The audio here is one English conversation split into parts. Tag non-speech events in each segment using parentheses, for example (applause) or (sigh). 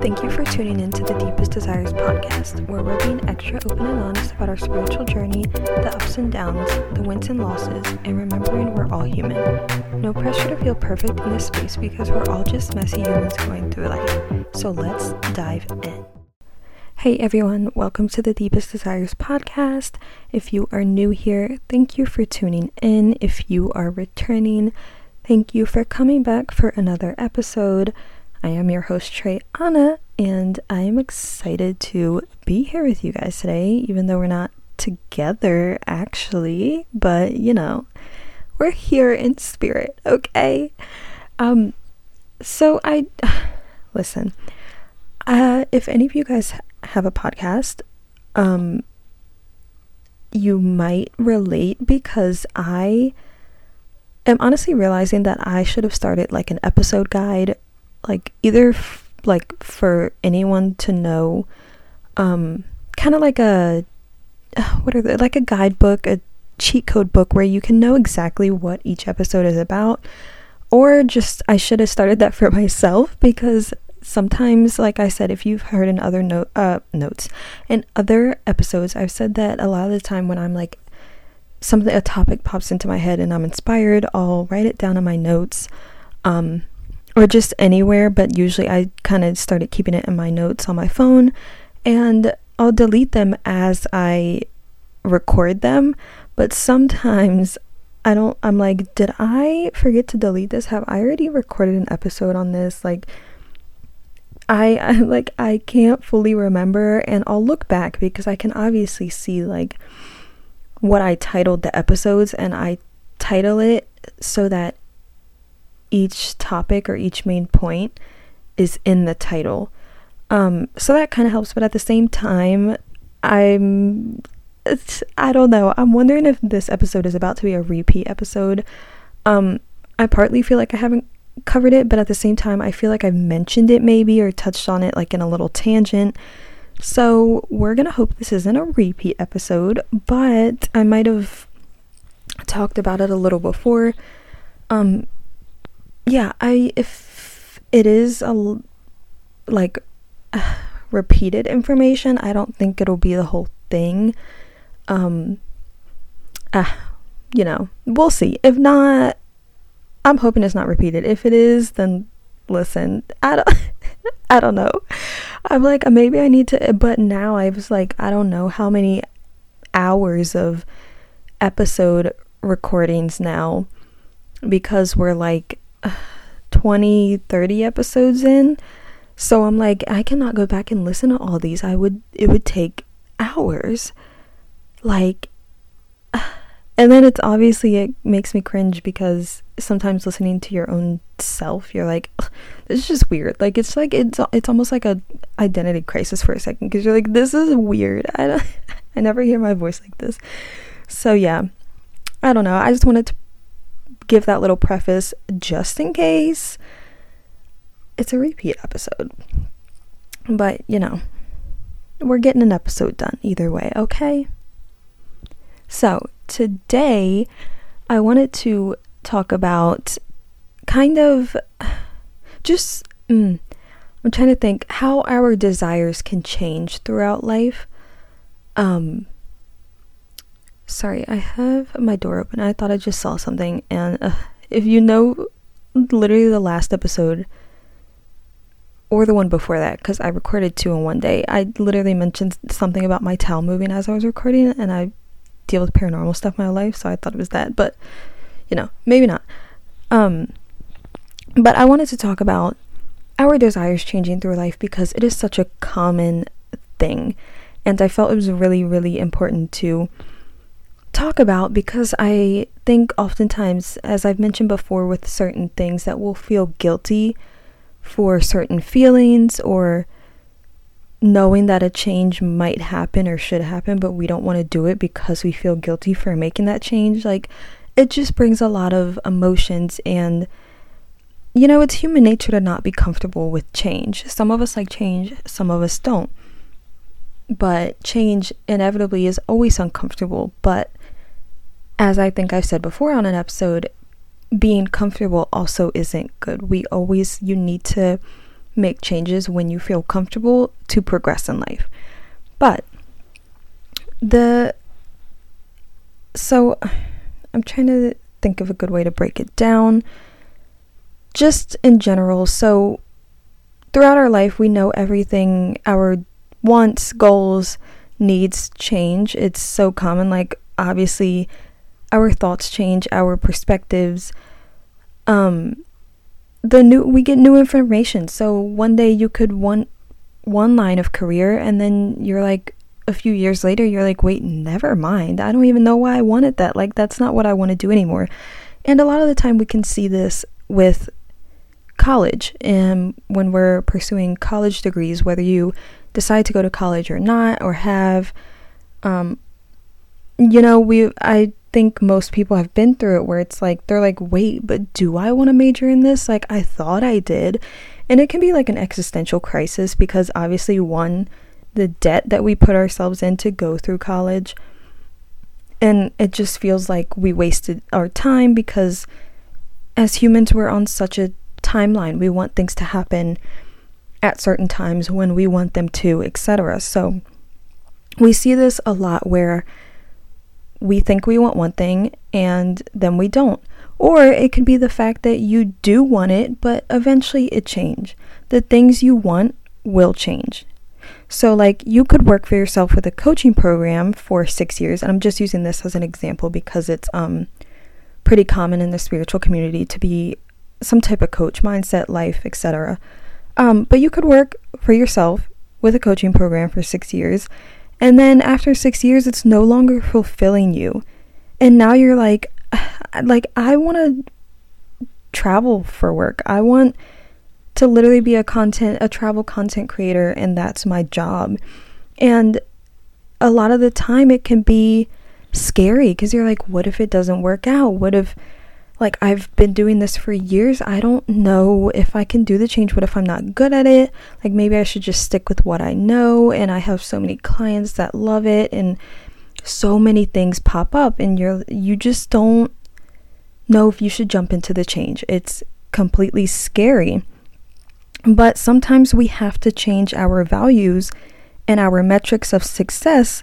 Thank you for tuning in to the Deepest Desires podcast, where we're being extra open and honest about our spiritual journey, the ups and downs, the wins and losses, and remembering we're all human. No pressure to feel perfect in this space because we're all just messy humans going through life. So let's dive in. Hey everyone, welcome to the Deepest Desires podcast. If you are new here, thank you for tuning in. If you are returning, thank you for coming back for another episode. I am your host, Trey Anna, and I am excited to be here with you guys today, even though we're not together actually, but you know, we're here in spirit, okay? Um, so I (sighs) listen, uh, if any of you guys have a podcast, um, you might relate because I am honestly realizing that I should have started like an episode guide like either f- like for anyone to know um kind of like a (sighs) what are they like a guidebook a cheat code book where you can know exactly what each episode is about or just I should have started that for (laughs) myself because sometimes like I said if you've heard in other note uh notes in other episodes I've said that a lot of the time when I'm like something a topic pops into my head and I'm inspired I'll write it down in my notes um or just anywhere, but usually I kind of started keeping it in my notes on my phone and I'll delete them as I record them. But sometimes I don't, I'm like, did I forget to delete this? Have I already recorded an episode on this? Like, I, (laughs) I like, I can't fully remember and I'll look back because I can obviously see like what I titled the episodes and I title it so that each topic or each main point is in the title. Um, so that kind of helps, but at the same time, I'm I don't know. I'm wondering if this episode is about to be a repeat episode. Um, I partly feel like I haven't covered it, but at the same time, I feel like I've mentioned it maybe or touched on it like in a little tangent. So we're gonna hope this isn't a repeat episode, but I might have talked about it a little before. Um, yeah, I if it is a like uh, (sighs) repeated information, I don't think it'll be the whole thing. Um uh, you know, we'll see. If not, I'm hoping it's not repeated. If it is, then listen, I don't (laughs) I don't know. I'm like maybe I need to but now I was like I don't know how many hours of episode recordings now because we're like 20, 30 episodes in. So I'm like, I cannot go back and listen to all these. I would, it would take hours. Like, (sighs) and then it's obviously, it makes me cringe because sometimes listening to your own self, you're like, this is just weird. Like, it's like, it's, it's almost like a identity crisis for a second because you're like, this is weird. I don't, (laughs) I never hear my voice like this. So yeah, I don't know. I just wanted to give that little preface just in case it's a repeat episode. But, you know, we're getting an episode done either way, okay? So, today I wanted to talk about kind of just, mm, I'm trying to think how our desires can change throughout life. Um, Sorry, I have my door open. I thought I just saw something. And uh, if you know literally the last episode or the one before that, because I recorded two in one day, I literally mentioned something about my towel moving as I was recording, and I deal with paranormal stuff in my life, so I thought it was that. But, you know, maybe not. Um, but I wanted to talk about our desires changing through life because it is such a common thing. And I felt it was really, really important to talk about because I think oftentimes, as I've mentioned before, with certain things that we'll feel guilty for certain feelings or knowing that a change might happen or should happen, but we don't want to do it because we feel guilty for making that change. Like, it just brings a lot of emotions and you know, it's human nature to not be comfortable with change. Some of us like change, some of us don't. But change inevitably is always uncomfortable. But as I think I've said before on an episode, being comfortable also isn't good. We always, you need to make changes when you feel comfortable to progress in life. But the so I'm trying to think of a good way to break it down. Just in general, so throughout our life, we know everything our wants, goals, needs change. It's so common. Like, obviously, our thoughts change, our perspectives. Um, the new we get new information. So one day you could want one line of career, and then you're like, a few years later, you're like, wait, never mind. I don't even know why I wanted that. Like, that's not what I want to do anymore. And a lot of the time, we can see this with college and when we're pursuing college degrees, whether you decide to go to college or not, or have, um, you know, we, I think most people have been through it where it's like, they're like, wait, but do I want to major in this? Like, I thought I did. And it can be like an existential crisis because obviously, one, the debt that we put ourselves in to go through college. And it just feels like we wasted our time because as humans, we're on such a timeline. We want things to happen at certain times when we want them to, etc. So we see this a lot where we think we want one thing and then we don't. Or it could be the fact that you do want it, but eventually it change. The things you want will change. So, like, you could work for yourself with a coaching program for six years, and I'm just using this as an example because it's um pretty common in the spiritual community to be some type of coach, mindset, life, etc. Um, but you could work for yourself with a coaching program for six years, and then after six years, it's no longer fulfilling you, and now you're like, (sighs) like I want to travel for work. I want to literally be a content a travel content creator and that's my job. And a lot of the time it can be scary because you're like what if it doesn't work out? What if like I've been doing this for years. I don't know if I can do the change. What if I'm not good at it? Like maybe I should just stick with what I know and I have so many clients that love it and so many things pop up and you're you just don't know if you should jump into the change. It's completely scary. But sometimes we have to change our values and our metrics of success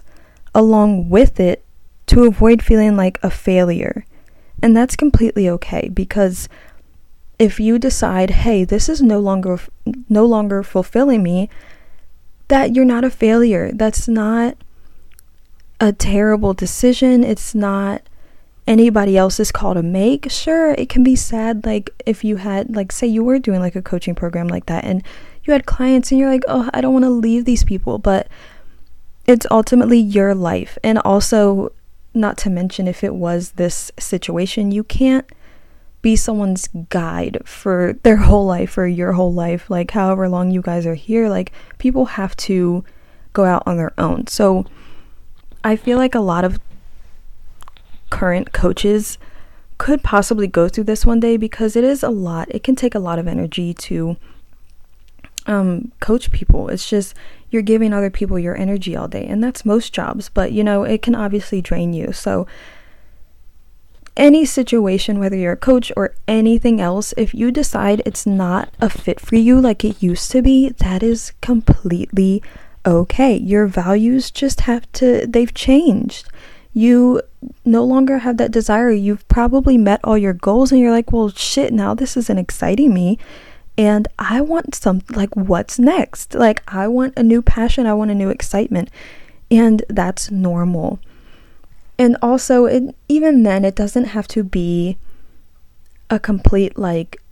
along with it to avoid feeling like a failure. And that's completely okay because if you decide, "Hey, this is no longer no longer fulfilling me," that you're not a failure. That's not a terrible decision. It's not anybody else's call to make. Sure, it can be sad like if you had like say you were doing like a coaching program like that and you had clients and you're like, "Oh, I don't want to leave these people." But it's ultimately your life. And also not to mention if it was this situation, you can't be someone's guide for their whole life or your whole life, like however long you guys are here. Like, people have to go out on their own. So, I feel like a lot of current coaches could possibly go through this one day because it is a lot. It can take a lot of energy to um, coach people. It's just you're giving other people your energy all day, and that's most jobs, but you know, it can obviously drain you. So, any situation, whether you're a coach or anything else, if you decide it's not a fit for you like it used to be, that is completely okay. Your values just have to, they've changed you no longer have that desire. You've probably met all your goals and you're like, well, shit, now this isn't exciting me. And I want some, like, what's next? Like, I want a new passion, I want a new excitement. And that's normal. And also, it, even then, it doesn't have to be a complete, like,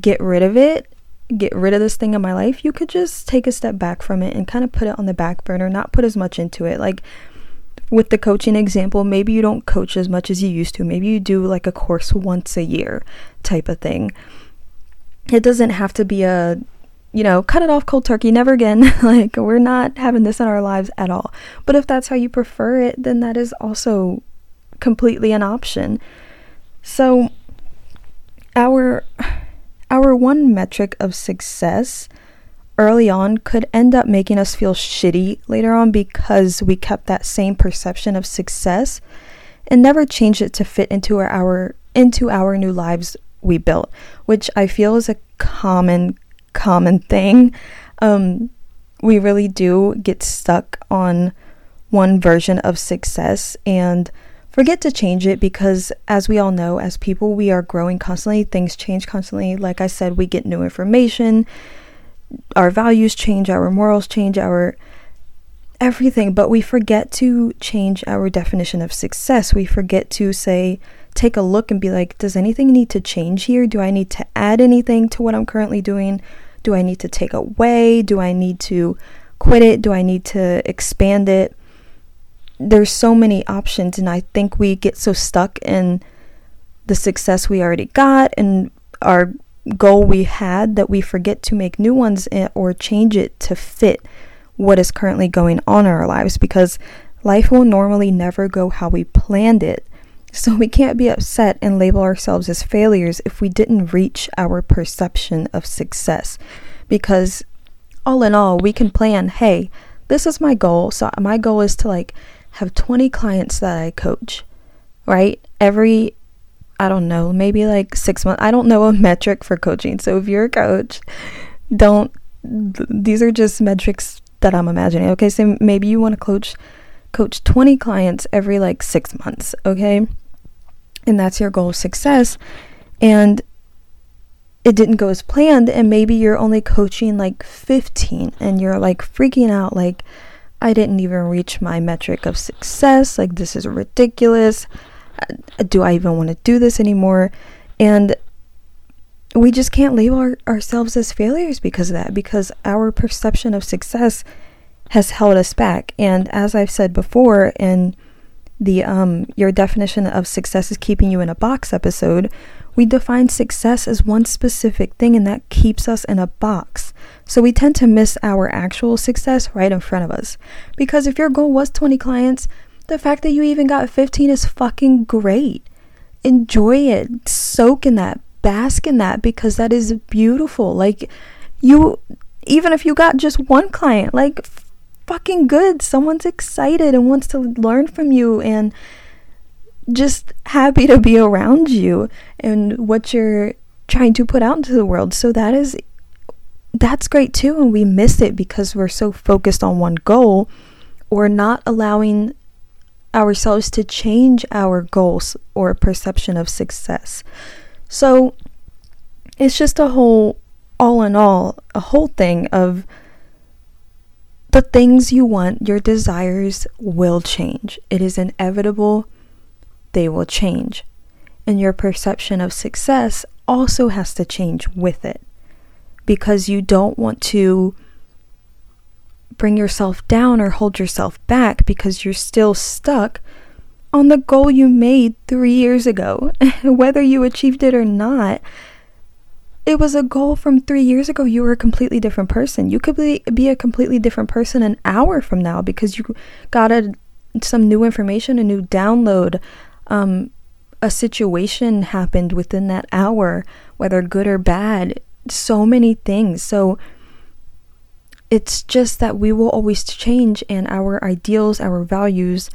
get rid of it, get rid of this thing in my life. You could just take a step back from it and kind of put it on the back burner, not put as much into it. Like, with the coaching example, maybe you don't coach as much as you used to. Maybe you do like a course once a year type of thing. It doesn't have to be a, you know, cut it off cold turkey, never again. (laughs) like, we're not having this in our lives at all. But if that's how you prefer it, then that is also completely an option. So, our our one metric of success early on could end up making us feel shitty later on because we kept that same perception of success and never changed it to fit into our into our new lives we built, which I feel is a common common thing. Um, we really do get stuck on one version of success and forget to change it because, as we all know, as people, we are growing constantly. Things change constantly. Like I said, we get new information, our values change, our morals change, our everything, but we forget to change our definition of success. We forget to say, take a look and be like, does anything need to change here? Do I need to add anything to what I'm currently doing? Do I need to take away? Do I need to quit it? Do I need to expand it? there's so many options and I think we get so stuck in the success we already got and our goal we had that we forget to make new ones eh, or change it to fit what is currently going on in our lives because life will normally never go how we planned it. So we can't be upset and label ourselves as failures if we didn't reach our perception of success. Because all in all, we can plan, hey, this is my goal. So my goal is to like have 20 clients that I coach, right? Every, I don't know, maybe like six months. I don't know a metric for coaching. So if you're a coach, don't, th- these are just metrics that I'm imagining. Okay. So maybe you want to coach, coach 20 clients every like six months. Okay. And that's your goal of success. And it didn't go as planned. And maybe you're only coaching like 15 and you're like freaking out, like, I didn't even reach my metric of success. Like, this is ridiculous. Uh, do I even want to do this anymore? And we just can't label our, ourselves as failures because of that, because our perception of success has held us back. And as I've said before in the um, Your Definition of Success is Keeping You in a Box episode, we define success as one specific thing, and that keeps us in a box. So we tend to miss our actual success right in front of us. Because if your goal was 20 clients, the fact that you even got 15 is fucking great. Enjoy it, soak in that, bask in that, because that is beautiful. Like, you, even if you got just one client, like, fucking good. Someone's excited and wants to learn from you and just happy to be around you and what you're trying to put out into the world. So that is that's great too and we miss it because we're so focused on one goal or not allowing ourselves to change our goals or perception of success. So it's just a whole all in all a whole thing of the things you want, your desires will change. It is inevitable they will change. And your perception of success also has to change with it because you don't want to bring yourself down or hold yourself back because you're still stuck on the goal you made three years ago. (laughs) Whether you achieved it or not, it was a goal from three years ago. You were a completely different person. You could be, be a completely different person an hour from now because you got a, some new information, a new download, um, a situation happened within that hour, whether good or bad, so many things. So it's just that we will always change, and our ideals, our values,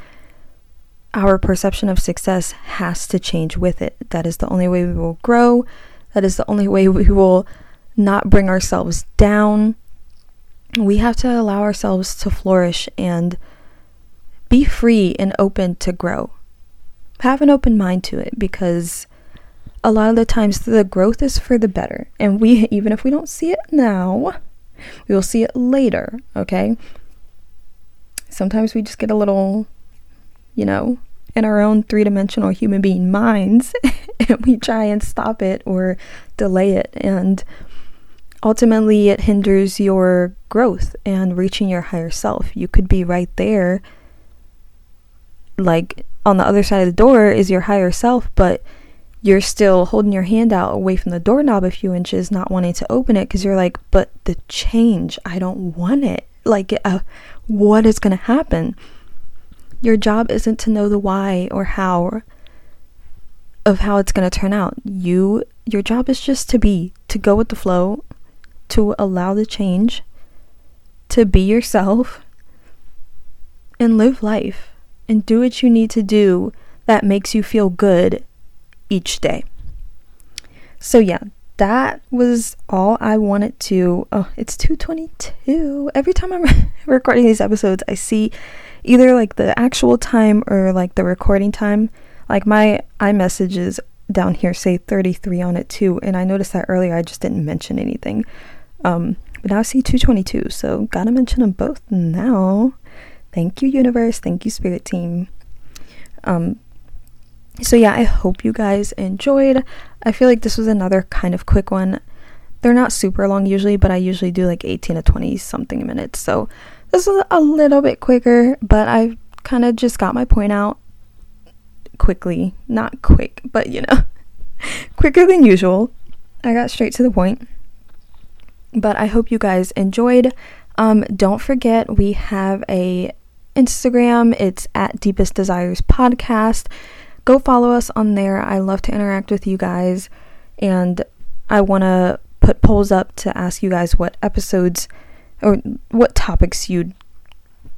our perception of success has to change with it. That is the only way we will grow. That is the only way we will not bring ourselves down. We have to allow ourselves to flourish and be free and open to grow have an open mind to it because a lot of the times the growth is for the better. And we, (laughs) even if we don't see it now, we will see it later, okay? Sometimes we just get a little, you know, in our own three dimensional human being minds (laughs) and we try and stop it or delay it. And ultimately, it hinders your growth and reaching your higher self. You could be right there, like on the other side of the door is your higher self, but you're still holding your hand out away from the doorknob a few inches, not wanting to open it because you're like, but the change, I don't want it. Like, uh, what is going to happen? Your job isn't to know the why or how of how it's going to turn out. You, your job is just to be, to go with the flow, to allow the change, to be yourself, and live life and do what you need to do that makes you feel good each day. So, yeah, that was all I wanted to. Oh, it's 222. Every time I'm (laughs) recording these episodes, I see either like the actual time or like the recording time. Like my iMessages down here say 33 on it too, and I noticed that earlier. I just didn't mention anything. Um, but now I see 222, so gotta mention them both now. Thank you, universe. Thank you, spirit team. Um, so yeah, I hope you guys enjoyed. I feel like this was another kind of quick one. They're not super long usually, but I usually do like 18 to 20 something minutes. So this is a little bit quicker, but I kind of just got my point out quickly. Not quick, but you know, (laughs) quicker than usual. I got straight to the point. But I hope you guys enjoyed. Um, don't forget we have a Instagram. It's at Deepest Desires Podcast. Go follow us on there. I love to interact with you guys, and I want to put polls up to ask you guys what episodes or what topics you'd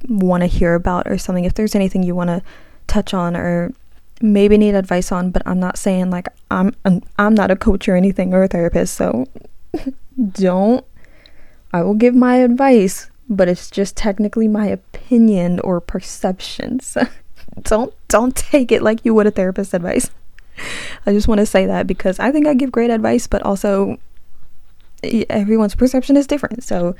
want to hear about or something. If there's anything you want to touch on or maybe need advice on, but I'm not saying like I'm I'm not a coach or anything or a therapist, so (laughs) don't I will give my advice, but it's just technically my opinion or perceptions. (laughs) don't don't take it like you would a therapist advice. I just want to say that because I think I give great advice, but also everyone's perception is different. So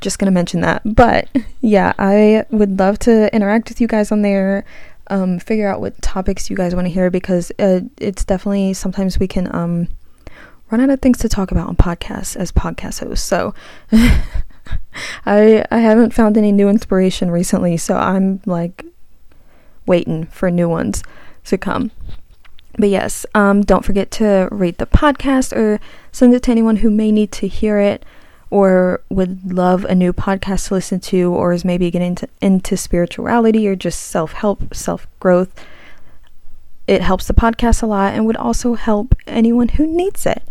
just going to mention that. But yeah, I would love to interact with you guys on there. Um, figure out what topics you guys want to hear because uh, it's definitely sometimes we can um, run out of things to talk about on podcasts as podcast hosts. So (laughs) I I haven't found any new inspiration recently, so I'm like waiting for new ones to come. But yes, um, don't forget to rate the podcast or send it to anyone who may need to hear it or would love a new podcast to listen to or is maybe getting into, into spirituality or just self help, self growth. It helps the podcast a lot and would also help anyone who needs it.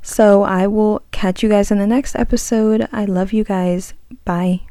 So I will catch you guys in the next episode. I love you guys. Bye.